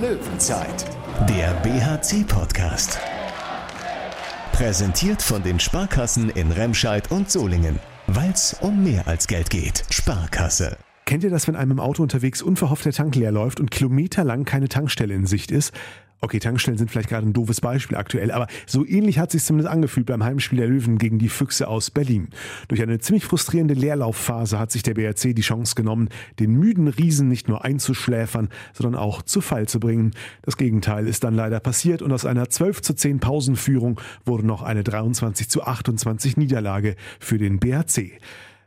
Löwenzeit, der BHC-Podcast. Präsentiert von den Sparkassen in Remscheid und Solingen. Weil es um mehr als Geld geht. Sparkasse. Kennt ihr das, wenn einem im Auto unterwegs unverhofft der Tank leer läuft und kilometerlang keine Tankstelle in Sicht ist? Okay, Tankstellen sind vielleicht gerade ein doofes Beispiel aktuell, aber so ähnlich hat sich zumindest angefühlt beim Heimspiel der Löwen gegen die Füchse aus Berlin. Durch eine ziemlich frustrierende Leerlaufphase hat sich der BRC die Chance genommen, den müden Riesen nicht nur einzuschläfern, sondern auch zu Fall zu bringen. Das Gegenteil ist dann leider passiert und aus einer 12 zu 10 Pausenführung wurde noch eine 23 zu 28 Niederlage für den BRC.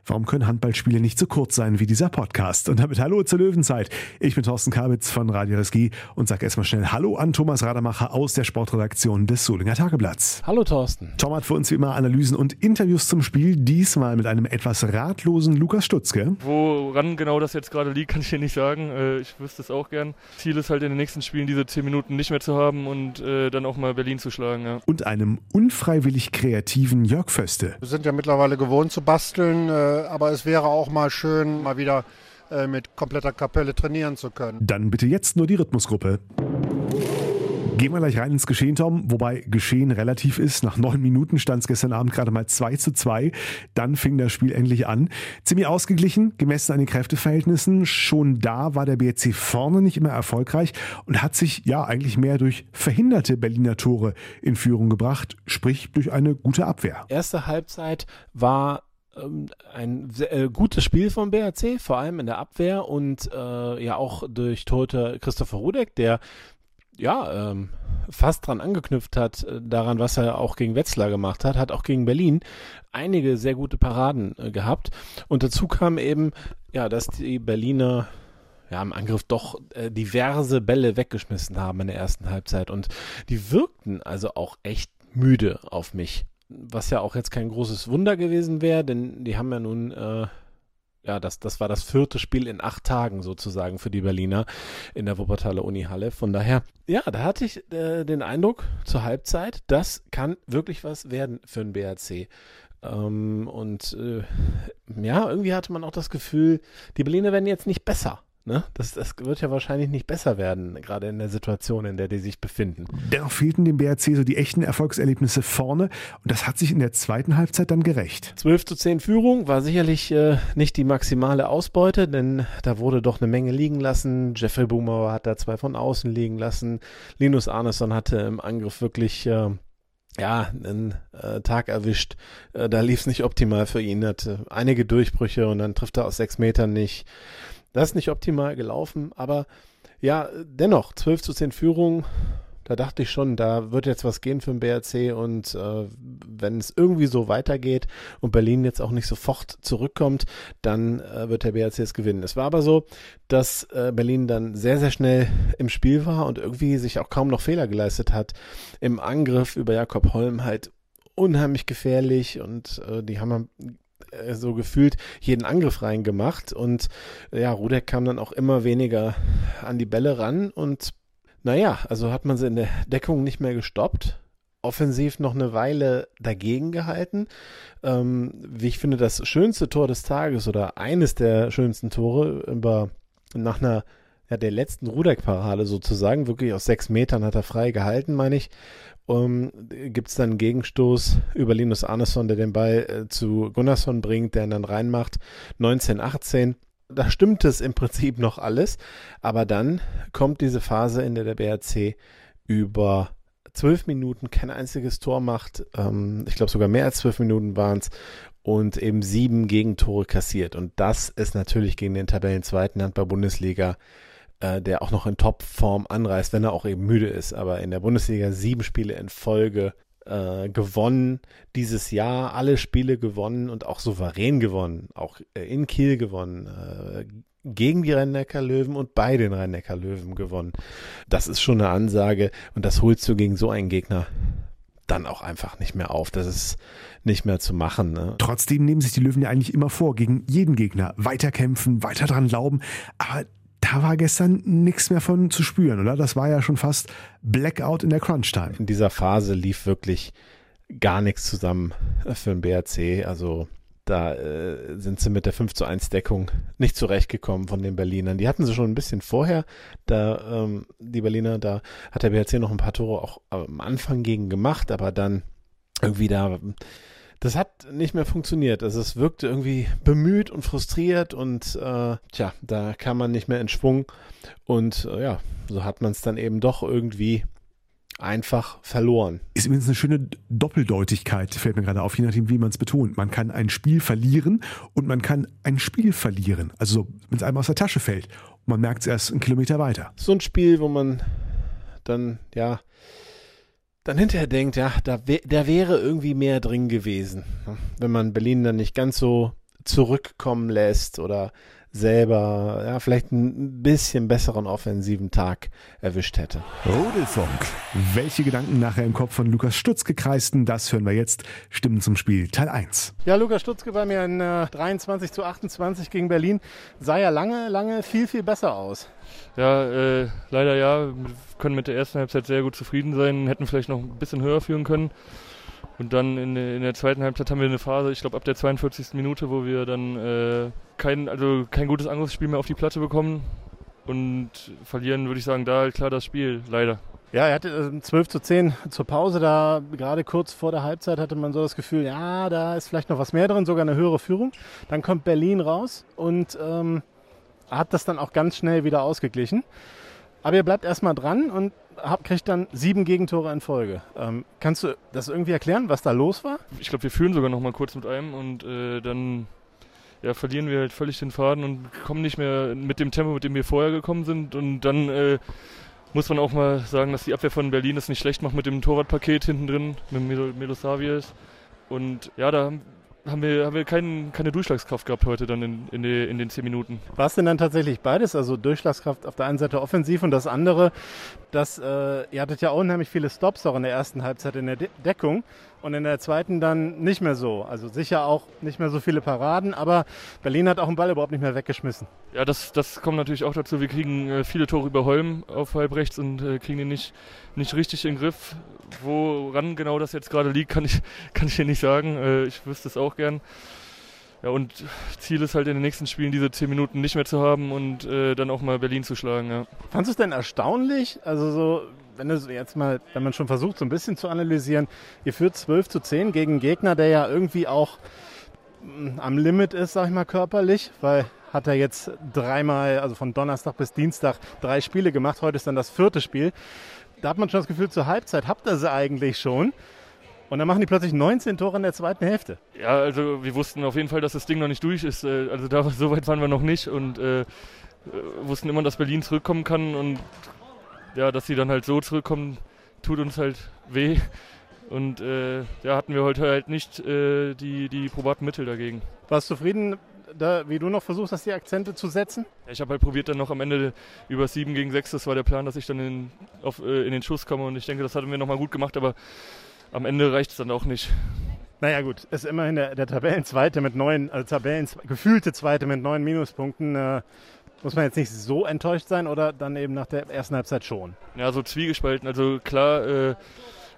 Warum können Handballspiele nicht so kurz sein wie dieser Podcast? Und damit Hallo zur Löwenzeit. Ich bin Thorsten Kabitz von Radio Reski und sage erstmal schnell Hallo an Thomas Rademacher aus der Sportredaktion des Solinger Tageblatts. Hallo Thorsten. Tom hat für uns wie immer Analysen und Interviews zum Spiel, diesmal mit einem etwas ratlosen Lukas Stutzke. Woran genau das jetzt gerade liegt, kann ich dir nicht sagen. Äh, ich wüsste es auch gern. Ziel ist halt in den nächsten Spielen diese 10 Minuten nicht mehr zu haben und äh, dann auch mal Berlin zu schlagen. Ja. Und einem unfreiwillig kreativen Jörg Föste. Wir sind ja mittlerweile gewohnt zu basteln äh, aber es wäre auch mal schön, mal wieder äh, mit kompletter Kapelle trainieren zu können. Dann bitte jetzt nur die Rhythmusgruppe. Gehen wir gleich rein ins Geschehen, Tom. Wobei Geschehen relativ ist. Nach neun Minuten stand es gestern Abend gerade mal 2 zu 2. Dann fing das Spiel endlich an. Ziemlich ausgeglichen, gemessen an den Kräfteverhältnissen. Schon da war der BRC vorne nicht immer erfolgreich und hat sich ja eigentlich mehr durch verhinderte Berliner Tore in Führung gebracht, sprich durch eine gute Abwehr. Erste Halbzeit war ein sehr, äh, gutes Spiel vom BRC, vor allem in der Abwehr und äh, ja auch durch Torhüter Christopher Rudek, der ja ähm, fast dran angeknüpft hat, äh, daran, was er auch gegen Wetzlar gemacht hat, hat auch gegen Berlin einige sehr gute Paraden äh, gehabt. Und dazu kam eben, ja, dass die Berliner ja, im Angriff doch äh, diverse Bälle weggeschmissen haben in der ersten Halbzeit. Und die wirkten also auch echt müde auf mich was ja auch jetzt kein großes Wunder gewesen wäre, denn die haben ja nun, äh, ja, das, das war das vierte Spiel in acht Tagen sozusagen für die Berliner in der Wuppertaler Uni-Halle. Von daher, ja, da hatte ich äh, den Eindruck zur Halbzeit, das kann wirklich was werden für den BRC. Ähm, und äh, ja, irgendwie hatte man auch das Gefühl, die Berliner werden jetzt nicht besser. Ne? Das, das wird ja wahrscheinlich nicht besser werden, gerade in der Situation, in der die sich befinden. Dennoch fehlten dem BRC so die echten Erfolgserlebnisse vorne und das hat sich in der zweiten Halbzeit dann gerecht. 12 zu 10 Führung war sicherlich äh, nicht die maximale Ausbeute, denn da wurde doch eine Menge liegen lassen. Jeffrey Boomauer hat da zwei von außen liegen lassen. Linus Arneson hatte im Angriff wirklich äh, ja, einen äh, Tag erwischt. Äh, da lief es nicht optimal für ihn. Hatte einige Durchbrüche und dann trifft er aus sechs Metern nicht. Das ist nicht optimal gelaufen, aber ja, dennoch, 12 zu 10 Führung, da dachte ich schon, da wird jetzt was gehen für den BRC und äh, wenn es irgendwie so weitergeht und Berlin jetzt auch nicht sofort zurückkommt, dann äh, wird der BRC es gewinnen. Es war aber so, dass äh, Berlin dann sehr, sehr schnell im Spiel war und irgendwie sich auch kaum noch Fehler geleistet hat. Im Angriff über Jakob Holm halt unheimlich gefährlich und äh, die haben äh, so gefühlt jeden Angriff reingemacht und ja, Rudek kam dann auch immer weniger an die Bälle ran und naja, also hat man sie in der Deckung nicht mehr gestoppt. Offensiv noch eine Weile dagegen gehalten. Ähm, wie ich finde, das schönste Tor des Tages oder eines der schönsten Tore über, nach einer ja, der letzten Rudek-Parade sozusagen, wirklich aus sechs Metern hat er frei gehalten, meine ich, um, gibt es dann einen Gegenstoß über Linus Arneson, der den Ball äh, zu Gunnarsson bringt, der ihn dann reinmacht. 1918. Da stimmt es im Prinzip noch alles. Aber dann kommt diese Phase, in der der BRC über zwölf Minuten kein einziges Tor macht. Ähm, ich glaube sogar mehr als zwölf Minuten waren es. Und eben sieben Gegentore kassiert. Und das ist natürlich gegen den Tabellenzweiten Handball-Bundesliga äh, der auch noch in Topform anreißt, wenn er auch eben müde ist. Aber in der Bundesliga sieben Spiele in Folge äh, gewonnen dieses Jahr, alle Spiele gewonnen und auch souverän gewonnen, auch äh, in Kiel gewonnen, äh, gegen die Rhein-Neckar-Löwen und bei den Rhein-Neckar-Löwen gewonnen. Das ist schon eine Ansage und das holst du gegen so einen Gegner dann auch einfach nicht mehr auf. Das ist nicht mehr zu machen. Ne? Trotzdem nehmen sich die Löwen ja eigentlich immer vor, gegen jeden Gegner weiterkämpfen, weiter dran glauben. Aber da war gestern nichts mehr von zu spüren, oder? Das war ja schon fast Blackout in der Crunch-Time. In dieser Phase lief wirklich gar nichts zusammen für den BRC. Also da äh, sind sie mit der 5 zu 1 Deckung nicht zurechtgekommen von den Berlinern. Die hatten sie schon ein bisschen vorher, da ähm, die Berliner, da hat der BRC noch ein paar Tore auch am Anfang gegen gemacht, aber dann irgendwie da das hat nicht mehr funktioniert. Also es wirkte irgendwie bemüht und frustriert und äh, tja, da kam man nicht mehr in Schwung und äh, ja, so hat man es dann eben doch irgendwie einfach verloren. Ist übrigens eine schöne Doppeldeutigkeit, fällt mir gerade auf, je nachdem, wie man es betont. Man kann ein Spiel verlieren und man kann ein Spiel verlieren. Also wenn es einem aus der Tasche fällt und man merkt es erst einen Kilometer weiter. So ein Spiel, wo man dann, ja, dann hinterher denkt, ja, da, da wäre irgendwie mehr drin gewesen. Wenn man Berlin dann nicht ganz so zurückkommen lässt oder selber ja, vielleicht einen bisschen besseren offensiven Tag erwischt hätte. Rudelfunk. Welche Gedanken nachher im Kopf von Lukas Stutzke kreisten, das hören wir jetzt. Stimmen zum Spiel Teil 1. Ja, Lukas Stutzke bei mir in äh, 23 zu 28 gegen Berlin sah ja lange, lange viel, viel besser aus. Ja, äh, leider ja. Wir können mit der ersten Halbzeit sehr gut zufrieden sein, hätten vielleicht noch ein bisschen höher führen können. Und dann in, in, der zweiten Halbzeit haben wir eine Phase, ich glaube ab der 42. Minute, wo wir dann äh, kein, also kein gutes Angriffsspiel mehr auf die Platte bekommen und verlieren, würde ich sagen, da halt klar das Spiel, leider. Ja, er hatte äh, 12 zu 10 zur Pause, da gerade kurz vor der Halbzeit hatte man so das Gefühl, ja, da ist vielleicht noch was mehr drin, sogar eine höhere Führung. Dann kommt Berlin raus und ähm, hat das dann auch ganz schnell wieder ausgeglichen. Aber ihr bleibt erstmal dran und hab, kriegt dann sieben Gegentore in Folge. Ähm, kannst du das irgendwie erklären, was da los war? Ich glaube, wir führen sogar noch mal kurz mit einem und äh, dann ja, verlieren wir halt völlig den Faden und kommen nicht mehr mit dem Tempo, mit dem wir vorher gekommen sind. Und dann äh, muss man auch mal sagen, dass die Abwehr von Berlin es nicht schlecht macht mit dem Torwartpaket hinten drin, mit Milosavies. Und ja, da haben wir, haben wir kein, keine Durchschlagskraft gehabt heute dann in, in, die, in den zehn Minuten. War es denn dann tatsächlich beides? Also Durchschlagskraft auf der einen Seite offensiv und das andere, dass äh, ihr hattet ja unheimlich viele Stops auch in der ersten Halbzeit in der De Deckung und in der zweiten dann nicht mehr so. Also sicher auch nicht mehr so viele Paraden, aber Berlin hat auch den Ball überhaupt nicht mehr weggeschmissen. Ja, das, das kommt natürlich auch dazu. Wir kriegen äh, viele Tore über Holm auf halb rechts und äh, kriegen ihn nicht, nicht richtig in den Griff. Woran genau das jetzt gerade liegt, kann ich, kann ich dir nicht sagen. Äh, ich wüsste es auch gern. Ja, und Ziel ist halt in den nächsten Spielen diese zehn Minuten nicht mehr zu haben und äh, dann auch mal Berlin zu schlagen. Ja. Fandest du es denn erstaunlich? Also so, wenn du jetzt mal, wenn man schon versucht, so ein bisschen zu analysieren, ihr führt 12 zu 10 gegen einen Gegner, der ja irgendwie auch mm, am Limit ist, sag ich mal, körperlich, weil hat er jetzt dreimal, also von Donnerstag bis Dienstag, drei Spiele gemacht. Heute ist dann das vierte Spiel. Da hat man schon das Gefühl, zur Halbzeit habt ihr sie eigentlich schon. Und dann machen die plötzlich 19 Tore in der zweiten Hälfte. Ja, also wir wussten auf jeden Fall, dass das Ding noch nicht durch ist. Äh, also da so weit waren wir noch nicht und äh, äh, wussten immer, dass Berlin zurückkommen kann und ja, dass sie dann halt so zurückkommen, tut uns halt weh. Und äh, ja, hatten wir heute halt nicht äh, die, die probaten Mittel dagegen. Warst du zufrieden, da, wie du noch versuchst hast, die Akzente zu setzen? Ja, ich habe halt probiert, dann noch am Ende über 7 gegen 6, das war der Plan, dass ich dann in, auf, äh, in den Schuss komme. Und ich denke, das hatten wir nochmal gut gemacht, aber am Ende reicht es dann auch nicht. Naja gut, ist immerhin der, der Tabellenzweite mit neun, also Tabellen, gefühlte Zweite mit neun Minuspunkten. Äh, muss man jetzt nicht so enttäuscht sein oder dann eben nach der ersten Halbzeit schon? Ja, so zwiegespalten. Also klar äh,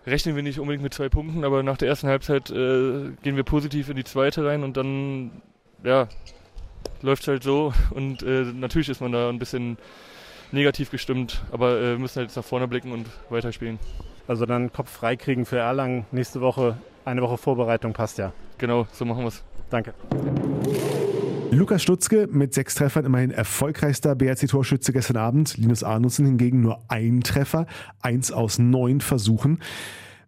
rechnen wir nicht unbedingt mit zwei Punkten, aber nach der ersten Halbzeit äh, gehen wir positiv in die zweite rein und dann ja, läuft es halt so. Und äh, natürlich ist man da ein bisschen negativ gestimmt, aber äh, müssen halt jetzt nach vorne blicken und weiterspielen. Also dann Kopf frei kriegen für Erlangen nächste Woche. Eine Woche Vorbereitung passt ja. Genau, so machen wir es. Danke. Lukas Stutzke mit sechs Treffern immerhin erfolgreichster BRC-Torschütze gestern Abend. Linus Arnussen hingegen nur ein Treffer, eins aus neun Versuchen.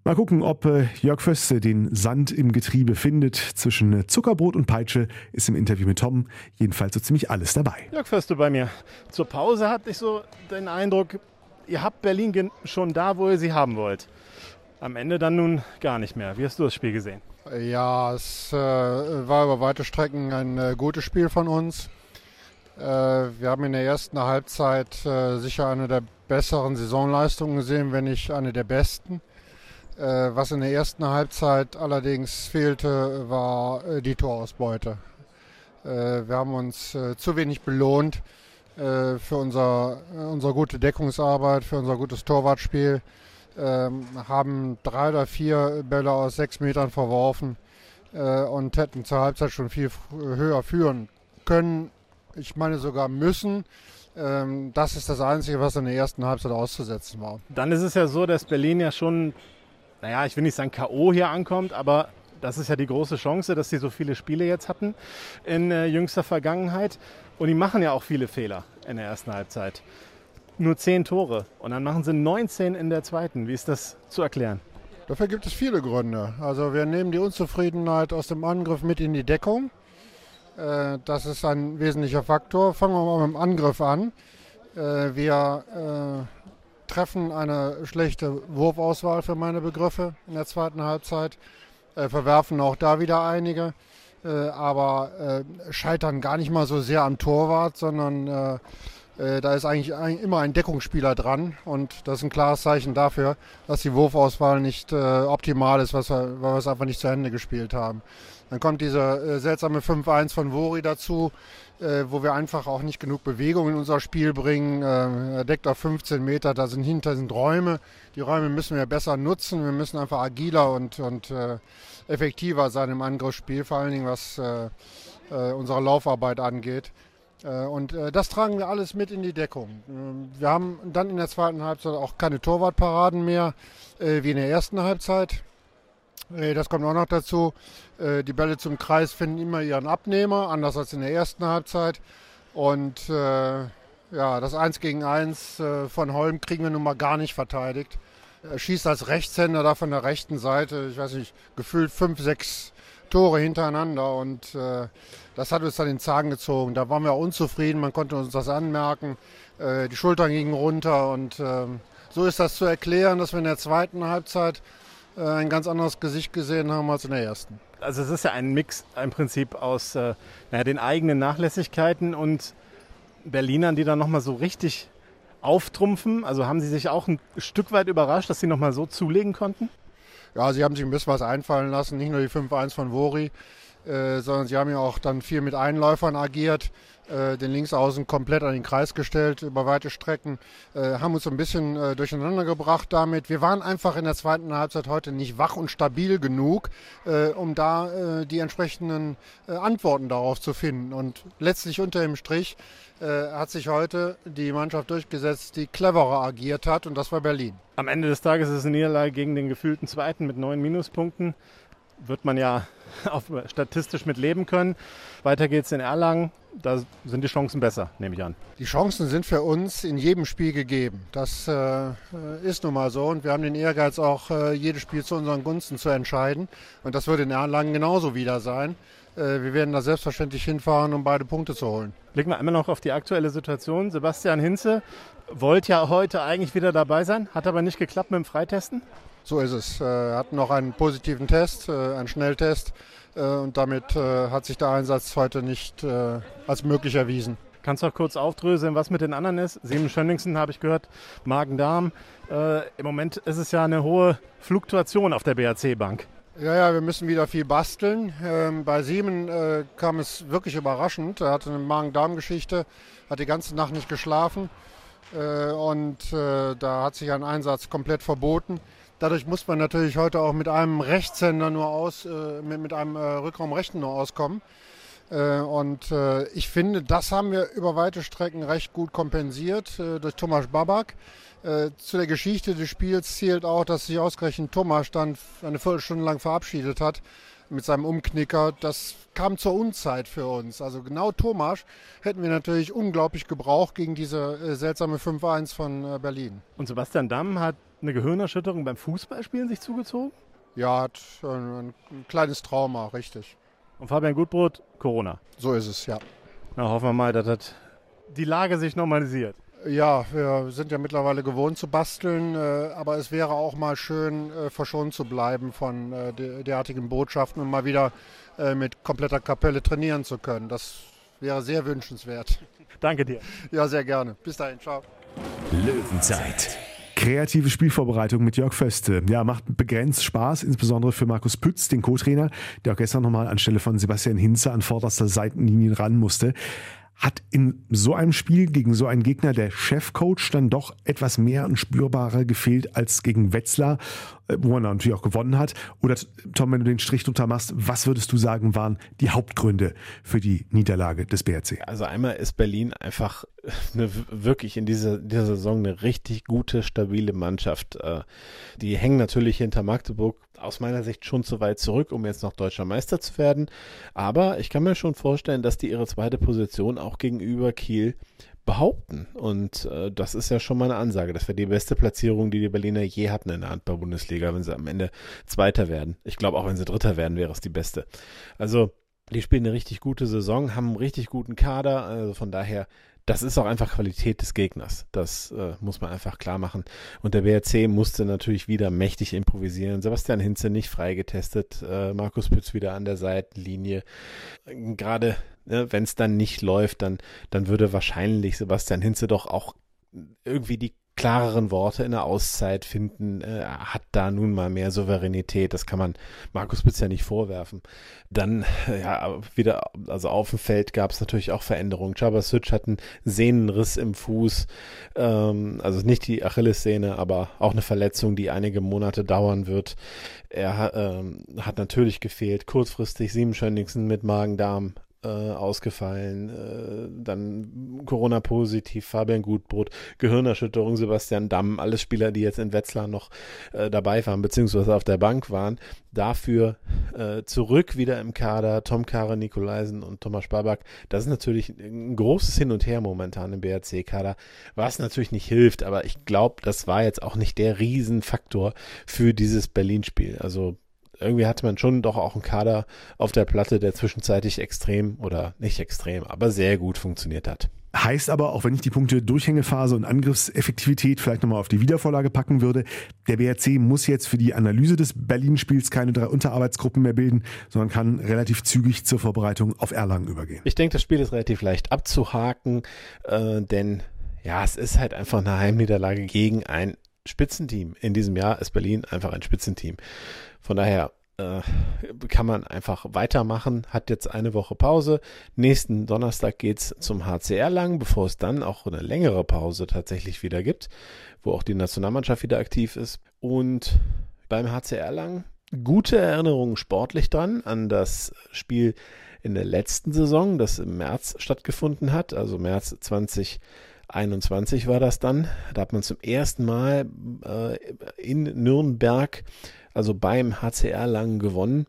Mal gucken, ob äh, Jörg Föste den Sand im Getriebe findet. Zwischen äh, Zuckerbrot und Peitsche ist im Interview mit Tom jedenfalls so ziemlich alles dabei. Jörg Föste bei mir. Zur Pause hatte ich so den Eindruck, ihr habt Berlin schon da, wo ihr sie haben wollt. Am Ende dann nun gar nicht mehr. Wie hast du das Spiel gesehen? Ja, es äh, war über weite Strecken ein äh, gutes Spiel von uns. Äh, wir haben in der ersten Halbzeit äh, sicher eine der besseren Saisonleistungen gesehen, wenn nicht eine der besten. Äh, was in der ersten Halbzeit allerdings fehlte, war äh, die Torausbeute. wir haben uns zu wenig belohnt für unser, unsere gute Deckungsarbeit, für unser gutes Torwartspiel. Ähm, haben drei oder vier Bälle aus sechs Metern verworfen. äh, und hätten zur Halbzeit schon viel höher führen können. Ich meine sogar müssen. Ähm, das ist das Einzige, was in der ersten Halbzeit auszusetzen war. Dann ist es ja so, dass Berlin ja schon, naja, ich will nicht sagen K.O. hier ankommt, aber das ist ja die große Chance, dass sie so viele Spiele jetzt hatten in äh, jüngster Vergangenheit. Und die machen ja auch viele Fehler in der ersten Halbzeit. Nur zehn Tore und dann machen sie 19 in der zweiten. Wie ist das zu erklären? Dafür gibt es viele Gründe. Also wir nehmen die Unzufriedenheit aus dem Angriff mit in die Deckung. Äh, das ist ein wesentlicher Faktor. Fangen wir mal mit dem Angriff an. Äh, wir äh, treffen eine schlechte Wurfauswahl für meine Begriffe in der zweiten Halbzeit, verwerfen auch da wieder einige, aber scheitern gar nicht mal so sehr am Torwart, sondern da ist eigentlich immer ein Deckungsspieler dran und das ist ein klares Zeichen dafür, dass die Wurfauswahl nicht optimal ist, weil wir es einfach nicht zu Ende gespielt haben. Dann kommt dieser äh, seltsame 5-1 von Wori dazu, äh, wo wir einfach auch nicht genug Bewegung in unser Spiel bringen. Äh, er deckt auf 15 Meter, da sind hinter sind Räume. Die Räume müssen wir besser nutzen. Wir müssen einfach agiler und, und äh, effektiver sein im Angriffsspiel, vor allen Dingen was äh, äh, unsere Laufarbeit angeht. Und das tragen wir alles mit in die Deckung. Wir haben dann in der zweiten Halbzeit auch keine Torwartparaden mehr, wie in der ersten Halbzeit. Äh, das kommt auch noch dazu. Äh, die Bälle zum Kreis finden immer ihren Abnehmer, anders als in der ersten Halbzeit. Und äh, ja, das 1 gegen 1 von Holm kriegen wir nun mal gar nicht verteidigt. Er schießt als Rechtshänder da von der rechten Seite, ich weiß nicht, gefühlt fünf, sechs Tore hintereinander. Und das hat uns dann den Zagen gezogen. Da waren wir unzufrieden, man konnte uns das anmerken. die Schultern gingen runter und ähm, so ist das zu erklären, dass wir in der zweiten Halbzeit äh, ein ganz anderes Gesicht gesehen haben als in der ersten. Also es ist ja ein Mix im Prinzip aus äh, naja, den eigenen Nachlässigkeiten und Berlinern, die dann nochmal so richtig auftrumpfen. Also haben Sie sich auch ein Stück weit überrascht, dass Sie nochmal so zulegen konnten? Ja, sie haben sich ein bisschen was einfallen lassen, nicht nur die 5-1 von Wori, äh, sondern sie haben ja auch dann viel mit Einläufern agiert. Äh, den Linksaußen komplett an den Kreis gestellt über weite Strecken, äh, haben uns ein bisschen äh, durcheinander gebracht damit. Wir waren einfach in der zweiten Halbzeit heute nicht wach und stabil genug, äh, um da äh, die entsprechenden Antworten darauf zu finden. Und letztlich unter dem Strich hat sich heute die Mannschaft durchgesetzt, die cleverer agiert hat, und das war Berlin. Am Ende des Tages ist es eine Niederlage gegen den gefühlten Zweiten mit neun Minuspunkten. Wird man ja auf, statistisch mit leben können. Weiter geht's in Erlangen. Da sind die Chancen besser, nehme ich an. Die Chancen sind für uns in jedem Spiel gegeben. Das äh, ist nun mal so. Und wir haben den Ehrgeiz, auch äh, jedes Spiel zu unseren Gunsten zu entscheiden. Und das wird in Erlangen genauso wieder sein. Äh, wir werden da selbstverständlich hinfahren, um beide Punkte zu holen. Blicken wir einmal noch auf die aktuelle Situation. Sebastian Hinze wollte ja heute eigentlich wieder dabei sein, hat aber nicht geklappt mit dem Freitesten. So ist es. Äh, er hat noch einen positiven Test, äh, einen Schnelltest. Äh, und damit hat sich der Einsatz heute nicht als möglich erwiesen. Kannst du auch kurz aufdröseln, was mit den anderen ist? Sieben Schönningsen habe ich gehört, Magen-Darm. Äh, Im Moment ist es ja eine hohe Fluktuation auf der BAC-Bank. Ja, ja, wir müssen wieder viel basteln. Ähm, bei Siemen äh, kam es wirklich überraschend. Er hatte eine Magen-Darm-Geschichte, hat die ganze Nacht nicht geschlafen äh, und äh, da hat sich ein Einsatz komplett verboten. Dadurch muss man natürlich heute auch mit einem Rechtshänder nur aus, äh, mit, mit einem äh, Rückraumrechten nur auskommen. Äh, und äh, ich finde, das haben wir über weite Strecken recht gut kompensiert äh, durch Thomas Babak. Äh, zu der Geschichte des Spiels zählt auch, dass sich ausgerechnet Thomas dann eine Viertelstunde lang verabschiedet hat mit seinem Umknicker. Das kam zur Unzeit für uns. Also genau Thomas hätten wir natürlich unglaublich gebraucht gegen diese äh, seltsame 5-1 von Berlin. Und Sebastian Damm hat eine Gehirnerschütterung beim Fußballspielen sich zugezogen? Ja, hat ein, ein kleines Trauma, richtig. Und Fabian Gutbrot, Corona. So ist es, ja. Na, hoffen wir mal, dass das die Lage sich normalisiert. Ja, wir sind ja mittlerweile gewohnt zu basteln, äh, aber es wäre auch mal schön, äh, verschont zu bleiben von äh, derartigen Botschaften und mal wieder äh, mit kompletter Kapelle trainieren zu können. Das wäre sehr wünschenswert. Danke dir. Ja, sehr gerne. Bis dahin, ciao. Löwenzeit. Kreative Spielvorbereitung mit Jörg Föste. Ja, macht begrenzt Spaß, insbesondere für Markus Pütz, den Co-Trainer, der auch gestern nochmal anstelle von Sebastian Hinze an vorderster Seitenlinie ran musste. hat in so einem Spiel gegen so einen Gegner der Chefcoach dann doch etwas mehr und spürbarer gefehlt als gegen Wetzlar, wo er natürlich auch gewonnen hat. Oder Tom, wenn du den Strich drunter machst, was würdest du sagen, waren die Hauptgründe für die Niederlage des BRC? Also einmal ist Berlin einfach eine, wirklich in dieser, dieser Saison eine richtig gute, stabile Mannschaft. Äh, die hängen natürlich hinter Magdeburg aus meiner Sicht schon zu weit zurück, um jetzt noch deutscher Meister zu werden. Aber ich kann mir schon vorstellen, dass die ihre zweite Position auch gegenüber Kiel behaupten. Und äh, das ist ja schon mal eine Ansage. Das wäre die beste Platzierung, die die Berliner je hatten in der Handball-Bundesliga, wenn sie am Ende Zweiter werden. Ich glaube, auch wenn sie Dritter werden, wäre es die beste. Also, die spielen eine richtig gute Saison, haben einen richtig guten Kader. Also von daher das ist auch einfach Qualität des Gegners. Das äh, muss man einfach klar machen. Und der BRC musste natürlich wieder mächtig improvisieren. Sebastian Hinze nicht freigetestet, äh, Markus Pütz wieder an der Seitenlinie. Gerade ne, wenn es dann nicht läuft, dann, dann würde wahrscheinlich Sebastian Hinze doch auch irgendwie die klareren Worte in der Auszeit finden, äh, hat da nun mal mehr Souveränität. Das kann man Markus Spitz ja nicht vorwerfen. Dann, ja, wieder, also auf dem Feld gab es natürlich auch Veränderungen. Chabasic hat einen Sehnenriss im Fuß, ähm, also nicht die Achillessehne, aber auch eine Verletzung, die einige Monate dauern wird. Er ähm, hat natürlich gefehlt, kurzfristig Siebenschönigsen mit Magen-Darm äh, ausgefallen, äh, dann Corona-positiv, Fabian Gutbrot, Gehirnerschütterung, Sebastian Damm, alles Spieler, die jetzt in Wetzlar noch äh, dabei waren, beziehungsweise auf der Bank waren. Dafür äh, zurück wieder im Kader Tom Kare, Nikolaisen und Thomas Sparback. Das ist natürlich ein großes Hin und Her momentan im BRC-Kader, was natürlich nicht hilft, aber ich glaube, das war jetzt auch nicht der Riesenfaktor für dieses Berlin-Spiel. Also irgendwie hatte man schon doch auch einen Kader auf der Platte, der zwischenzeitlich extrem oder nicht extrem, aber sehr gut funktioniert hat. Heißt aber, auch wenn ich die Punkte Durchhängephase und Angriffseffektivität vielleicht nochmal auf die Wiedervorlage packen würde, der BRC muss jetzt für die Analyse des Berlin-Spiels keine drei Unterarbeitsgruppen mehr bilden, sondern kann relativ zügig zur Vorbereitung auf Erlangen übergehen. Ich denke, das Spiel ist relativ leicht abzuhaken, äh, denn ja, es ist halt einfach eine Heimniederlage gegen ein Spitzenteam. In diesem Jahr ist Berlin einfach ein Spitzenteam. Von daher äh, kann man einfach weitermachen, hat jetzt eine Woche Pause. Nächsten Donnerstag geht's zum HCR lang, bevor es dann auch eine längere Pause tatsächlich wieder gibt, wo auch die Nationalmannschaft wieder aktiv ist. Und beim HCR lang gute Erinnerungen sportlich dran an das Spiel in der letzten Saison, das im März stattgefunden hat, also März 2021 war das dann. Da hat man zum ersten Mal äh, in Nürnberg also beim HCR lang gewonnen.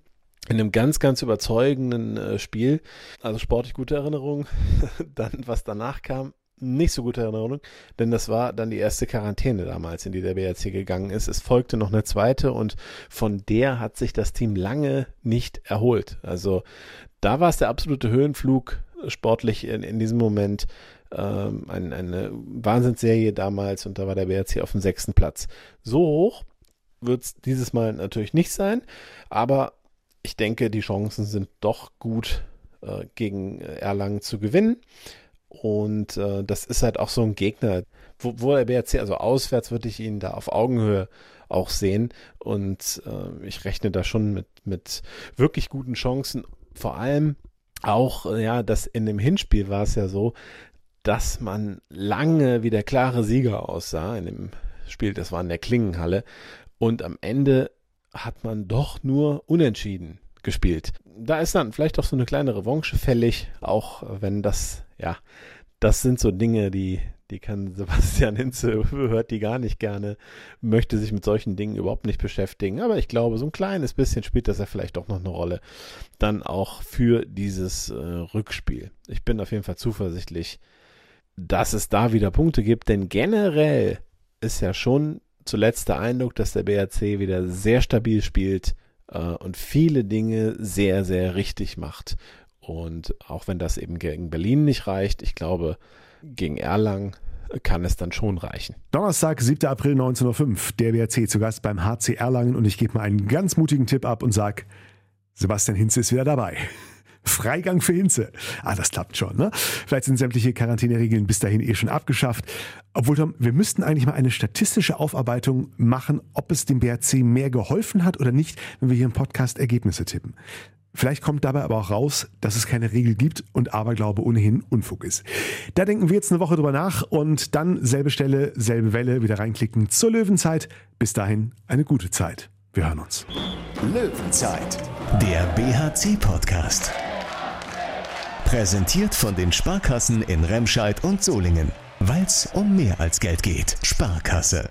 In einem ganz, ganz überzeugenden äh, Spiel. Also sportlich gute Erinnerung. dann, was danach kam, nicht so gute Erinnerung, denn das war dann die erste Quarantäne damals, in die der BRC gegangen ist. Es folgte noch eine zweite und von der hat sich das Team lange nicht erholt. Also da war es der absolute Höhenflug sportlich in, in diesem Moment. Ähm, ein, eine Wahnsinnsserie damals und da war der BRC auf dem sechsten Platz. So hoch, wird es dieses Mal natürlich nicht sein, aber ich denke, die Chancen sind doch gut äh, gegen Erlangen zu gewinnen. Und äh, das ist halt auch so ein Gegner, wo, wo der BRC, also auswärts würde ich ihn da auf Augenhöhe auch sehen. Und äh, ich rechne da schon mit, mit wirklich guten Chancen. Vor allem auch, äh, ja, das in dem Hinspiel war es ja so, dass man lange wie der klare Sieger aussah in dem Spiel, das war in der Klingenhalle. Und am Ende hat man doch nur unentschieden gespielt. Da ist dann vielleicht auch so eine kleine Revanche fällig, auch wenn das, ja, das sind so Dinge, die, die kann Sebastian Hinze, hört die gar nicht gerne, möchte sich mit solchen Dingen überhaupt nicht beschäftigen. Aber ich glaube, so ein kleines bisschen spielt das ja vielleicht doch noch eine Rolle. Dann auch für dieses äh, Rückspiel. Ich bin auf jeden Fall zuversichtlich, dass es da wieder Punkte gibt, denn generell ist ja schon zuletzt der Eindruck, dass der BRC wieder sehr stabil spielt äh, und viele Dinge sehr, sehr richtig macht. Und auch wenn das eben gegen Berlin nicht reicht, ich glaube, gegen Erlangen kann es dann schon reichen. Donnerstag, 7. April 1905, der BRC zu Gast beim HC Erlangen und ich gebe mal einen ganz mutigen Tipp ab und sage, Sebastian Hinze ist wieder dabei. Freigang für Hinze. Ah, das klappt schon, ne? Vielleicht sind sämtliche Quarantäneregeln bis dahin eh schon abgeschafft. Obwohl, Tom, wir müssten eigentlich mal eine statistische Aufarbeitung machen, ob es dem BRC mehr geholfen hat oder nicht, wenn wir hier im Podcast Ergebnisse tippen. Vielleicht kommt dabei aber auch raus, dass es keine Regel gibt und Aberglaube ohnehin Unfug ist. Da denken wir jetzt eine Woche drüber nach und dann selbe Stelle, selbe Welle, wieder reinklicken zur Löwenzeit. Bis dahin eine gute Zeit. Wir hören uns. Löwenzeit, der BHC-Podcast. Präsentiert von den Sparkassen in Remscheid und Solingen. Weil es um mehr als Geld geht. Sparkasse.